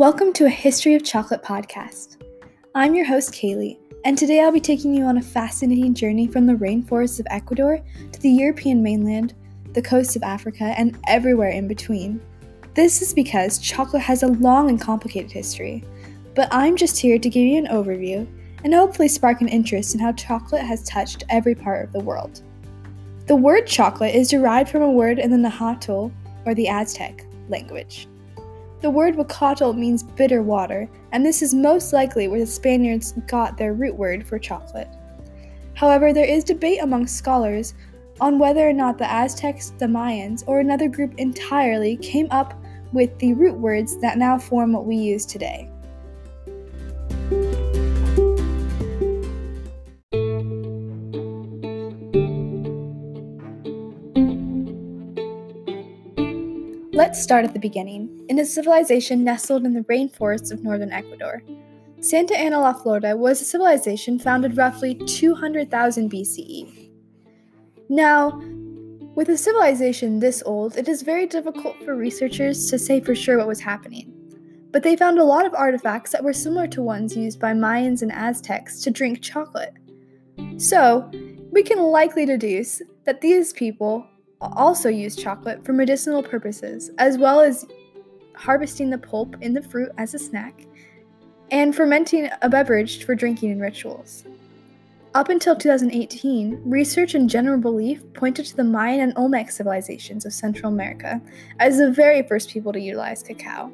Welcome to a History of Chocolate podcast. I'm your host, Kaylee, and today I'll be taking you on a fascinating journey from the rainforests of Ecuador to the European mainland, the coasts of Africa, and everywhere in between. This is because chocolate has a long and complicated history, but I'm just here to give you an overview and hopefully spark an interest in how chocolate has touched every part of the world. The word chocolate is derived from a word in the Nahuatl, or the Aztec, language. The word huacatl means bitter water, and this is most likely where the Spaniards got their root word for chocolate. However, there is debate among scholars on whether or not the Aztecs, the Mayans, or another group entirely came up with the root words that now form what we use today. Let's start at the beginning, in a civilization nestled in the rainforests of northern Ecuador. Santa Ana la Florida was a civilization founded roughly 200,000 BCE. Now, with a civilization this old, it is very difficult for researchers to say for sure what was happening. But they found a lot of artifacts that were similar to ones used by Mayans and Aztecs to drink chocolate. So, we can likely deduce that these people also use chocolate for medicinal purposes, as well as harvesting the pulp in the fruit as a snack, and fermenting a beverage for drinking in rituals. Up until 2018, research and general belief pointed to the Mayan and Olmec civilizations of Central America as the very first people to utilize cacao.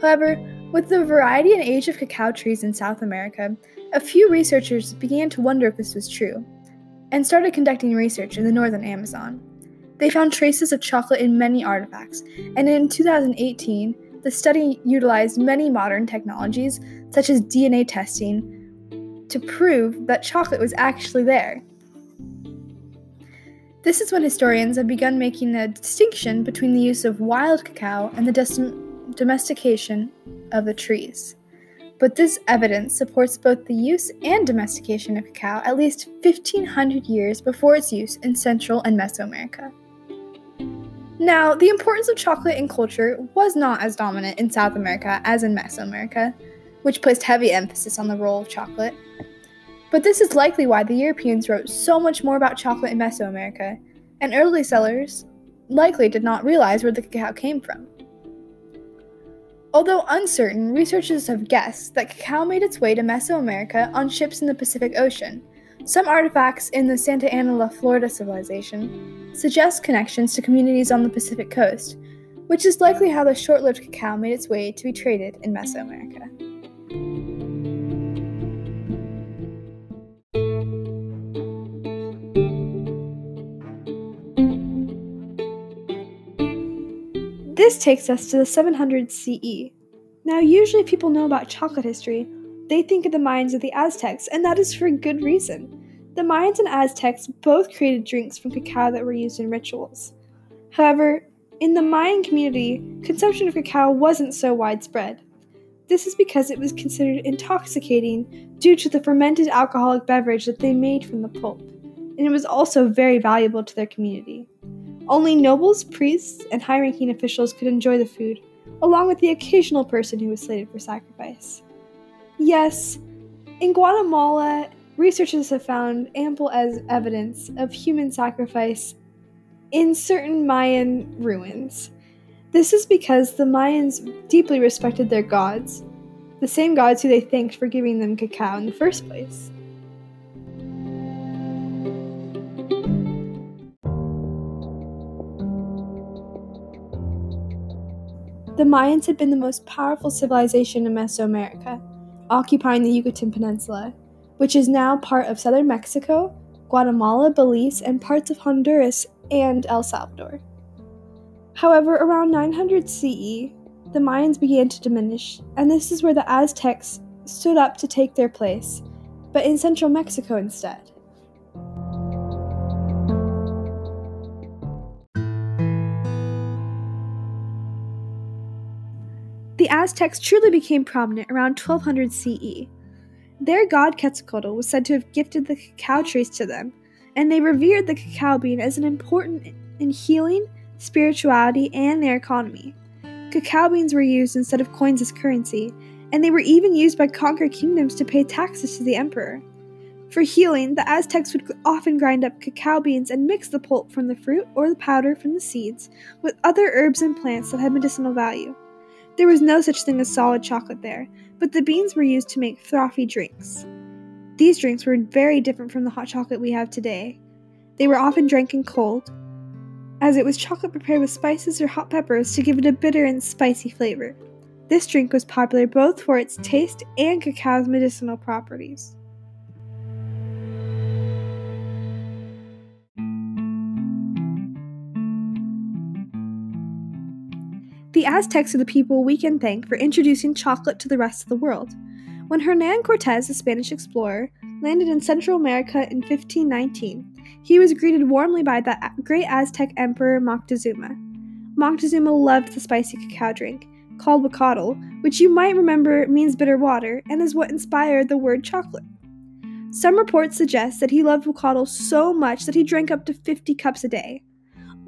However, with the variety and age of cacao trees in South America, a few researchers began to wonder if this was true, and started conducting research in the northern Amazon. They found traces of chocolate in many artifacts, and in 2018, the study utilized many modern technologies, such as DNA testing, to prove that chocolate was actually there. This is when historians have begun making a distinction between the use of wild cacao and the domestication of the trees. But this evidence supports both the use and domestication of cacao at least 1500 years before its use in Central and Mesoamerica. Now, the importance of chocolate in culture was not as dominant in South America as in Mesoamerica, which placed heavy emphasis on the role of chocolate. But this is likely why the Europeans wrote so much more about chocolate in Mesoamerica, and early settlers likely did not realize where the cacao came from. Although uncertain, researchers have guessed that cacao made its way to Mesoamerica on ships in the Pacific Ocean, some artifacts in the Santa Ana la Florida civilization suggest connections to communities on the Pacific coast, which is likely how the short lived cacao made its way to be traded in Mesoamerica. This takes us to the 700 CE. Now, usually people know about chocolate history they think of the Mayans of the Aztecs, and that is for a good reason. The Mayans and Aztecs both created drinks from cacao that were used in rituals. However, in the Mayan community, consumption of cacao wasn't so widespread. This is because it was considered intoxicating due to the fermented alcoholic beverage that they made from the pulp, and it was also very valuable to their community. Only nobles, priests, and high ranking officials could enjoy the food, along with the occasional person who was slated for sacrifice. Yes, in Guatemala, researchers have found ample as evidence of human sacrifice in certain Mayan ruins. This is because the Mayans deeply respected their gods, the same gods who they thanked for giving them cacao in the first place. The Mayans had been the most powerful civilization in Mesoamerica occupying the Yucatan Peninsula, which is now part of southern Mexico, Guatemala, Belize, and parts of Honduras and El Salvador. However, around 900 CE, the Mayans began to diminish, and this is where the Aztecs stood up to take their place, but in central Mexico instead. The Aztecs truly became prominent around 1200 CE. Their god Quetzalcoatl was said to have gifted the cacao trees to them, and they revered the cacao bean as an important in healing, spirituality, and their economy. cacao beans were used instead of coins as currency, and they were even used by conquered kingdoms to pay taxes to the emperor. For healing, the Aztecs would often grind up cacao beans and mix the pulp from the fruit or the powder from the seeds with other herbs and plants that had medicinal value. There was no such thing as solid chocolate there, but the beans were used to make frothy drinks. These drinks were very different from the hot chocolate we have today. They were often drank in cold, as it was chocolate prepared with spices or hot peppers to give it a bitter and spicy flavor. This drink was popular both for its taste and cacao's medicinal properties. The Aztecs are the people we can thank for introducing chocolate to the rest of the world. When Hernan Cortez, a Spanish explorer, landed in Central America in 1519, he was greeted warmly by the great Aztec Emperor Moctezuma. Moctezuma loved the spicy cacao drink, called huacatl, which you might remember means bitter water and is what inspired the word chocolate. Some reports suggest that he loved huacatl so much that he drank up to 50 cups a day.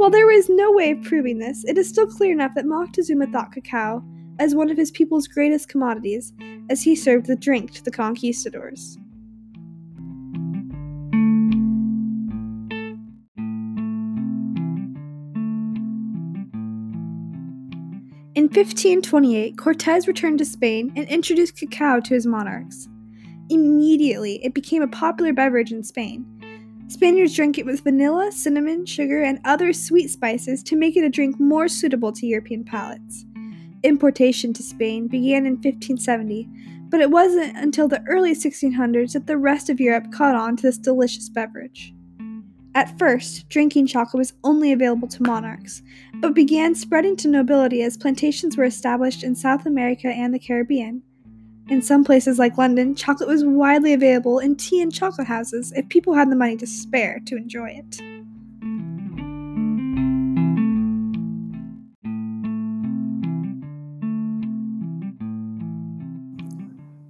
While there is no way of proving this, it is still clear enough that Moctezuma thought cacao as one of his people's greatest commodities, as he served the drink to the conquistadors. In 1528, Cortez returned to Spain and introduced cacao to his monarchs. Immediately, it became a popular beverage in Spain. Spaniards drank it with vanilla, cinnamon, sugar, and other sweet spices to make it a drink more suitable to European palates. Importation to Spain began in 1570, but it wasn't until the early 1600s that the rest of Europe caught on to this delicious beverage. At first, drinking chocolate was only available to monarchs, but began spreading to nobility as plantations were established in South America and the Caribbean. In some places like London, chocolate was widely available in tea and chocolate houses if people had the money to spare to enjoy it.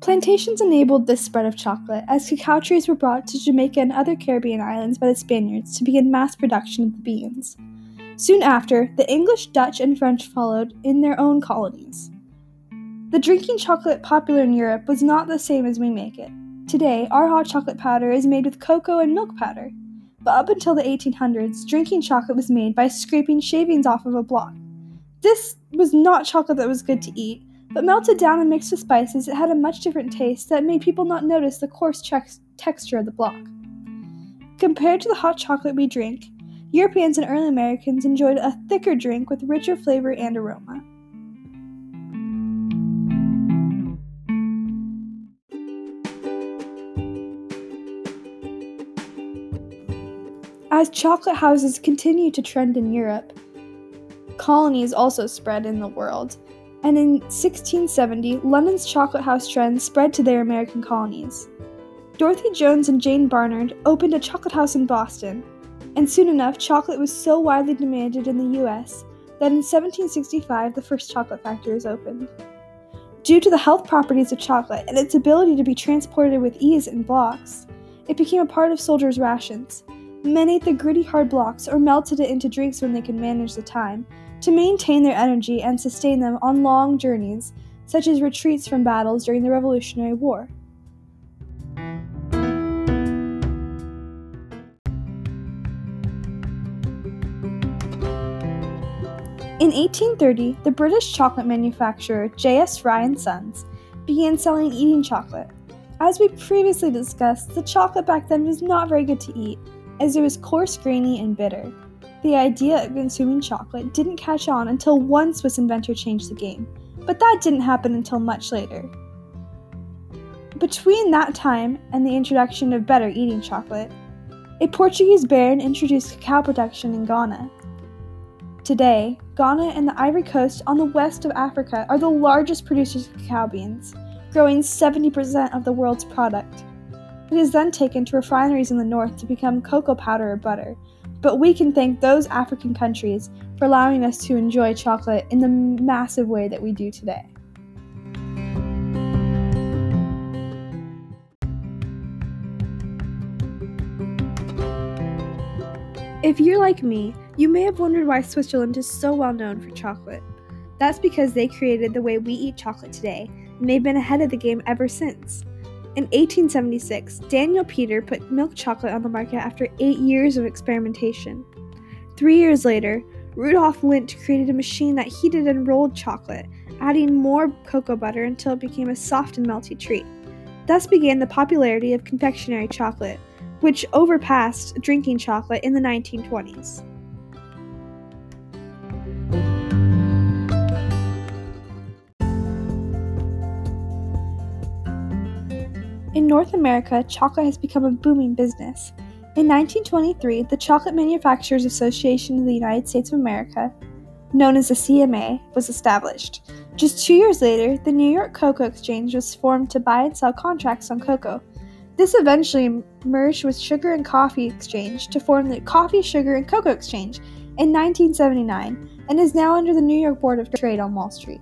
Plantations enabled this spread of chocolate, as cacao trees were brought to Jamaica and other Caribbean islands by the Spaniards to begin mass production of the beans. Soon after, the English, Dutch, and French followed in their own colonies. The drinking chocolate popular in Europe was not the same as we make it. Today, our hot chocolate powder is made with cocoa and milk powder. But up until the 1800s, drinking chocolate was made by scraping shavings off of a block. This was not chocolate that was good to eat, but melted down and mixed with spices, it had a much different taste that made people not notice the coarse texture of the block. Compared to the hot chocolate we drink, Europeans and early Americans enjoyed a thicker drink with richer flavor and aroma. As chocolate houses continued to trend in Europe, colonies also spread in the world, and in 1670, London's chocolate house trend spread to their American colonies. Dorothy Jones and Jane Barnard opened a chocolate house in Boston, and soon enough, chocolate was so widely demanded in the US that in 1765 the first chocolate factory was opened. Due to the health properties of chocolate and its ability to be transported with ease in blocks, it became a part of soldiers' rations. Men ate the gritty hard blocks or melted it into drinks when they could manage the time, to maintain their energy and sustain them on long journeys, such as retreats from battles during the Revolutionary War. In 1830, the British chocolate manufacturer J.S. Fry and Sons began selling eating chocolate. As we previously discussed, the chocolate back then was not very good to eat, as it was coarse, grainy, and bitter. The idea of consuming chocolate didn't catch on until one Swiss inventor changed the game, but that didn't happen until much later. Between that time and the introduction of better eating chocolate, a Portuguese baron introduced cacao production in Ghana. Today, Ghana and the Ivory Coast on the west of Africa are the largest producers of cacao beans, growing 70% of the world's product. It is then taken to refineries in the north to become cocoa powder or butter, but we can thank those African countries for allowing us to enjoy chocolate in the massive way that we do today. If you're like me, you may have wondered why Switzerland is so well known for chocolate. That's because they created the way we eat chocolate today, and they've been ahead of the game ever since. In 1876, Daniel Peter put milk chocolate on the market after eight years of experimentation. Three years later, Rudolf Lindt created a machine that heated and rolled chocolate, adding more cocoa butter until it became a soft and melty treat. Thus began the popularity of confectionery chocolate, which overpassed drinking chocolate in the 1920s. North America, chocolate has become a booming business. In 1923, the Chocolate Manufacturers Association of the United States of America, known as the CMA, was established. Just two years later, the New York Cocoa Exchange was formed to buy and sell contracts on cocoa. This eventually merged with Sugar and Coffee Exchange to form the Coffee, Sugar, and Cocoa Exchange in 1979 and is now under the New York Board of Trade on Wall Street.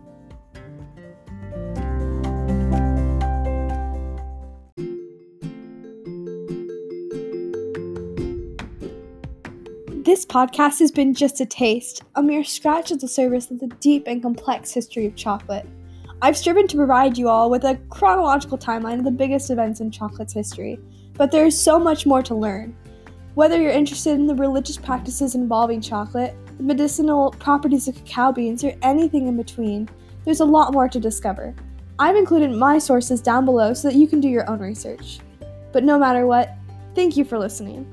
This podcast has been just a taste, a mere scratch of the surface of the deep and complex history of chocolate. I've striven to provide you all with a chronological timeline of the biggest events in chocolate's history, but there is so much more to learn. Whether you're interested in the religious practices involving chocolate, the medicinal properties of cacao beans, or anything in between, there's a lot more to discover. I've included my sources down below so that you can do your own research. But no matter what, thank you for listening.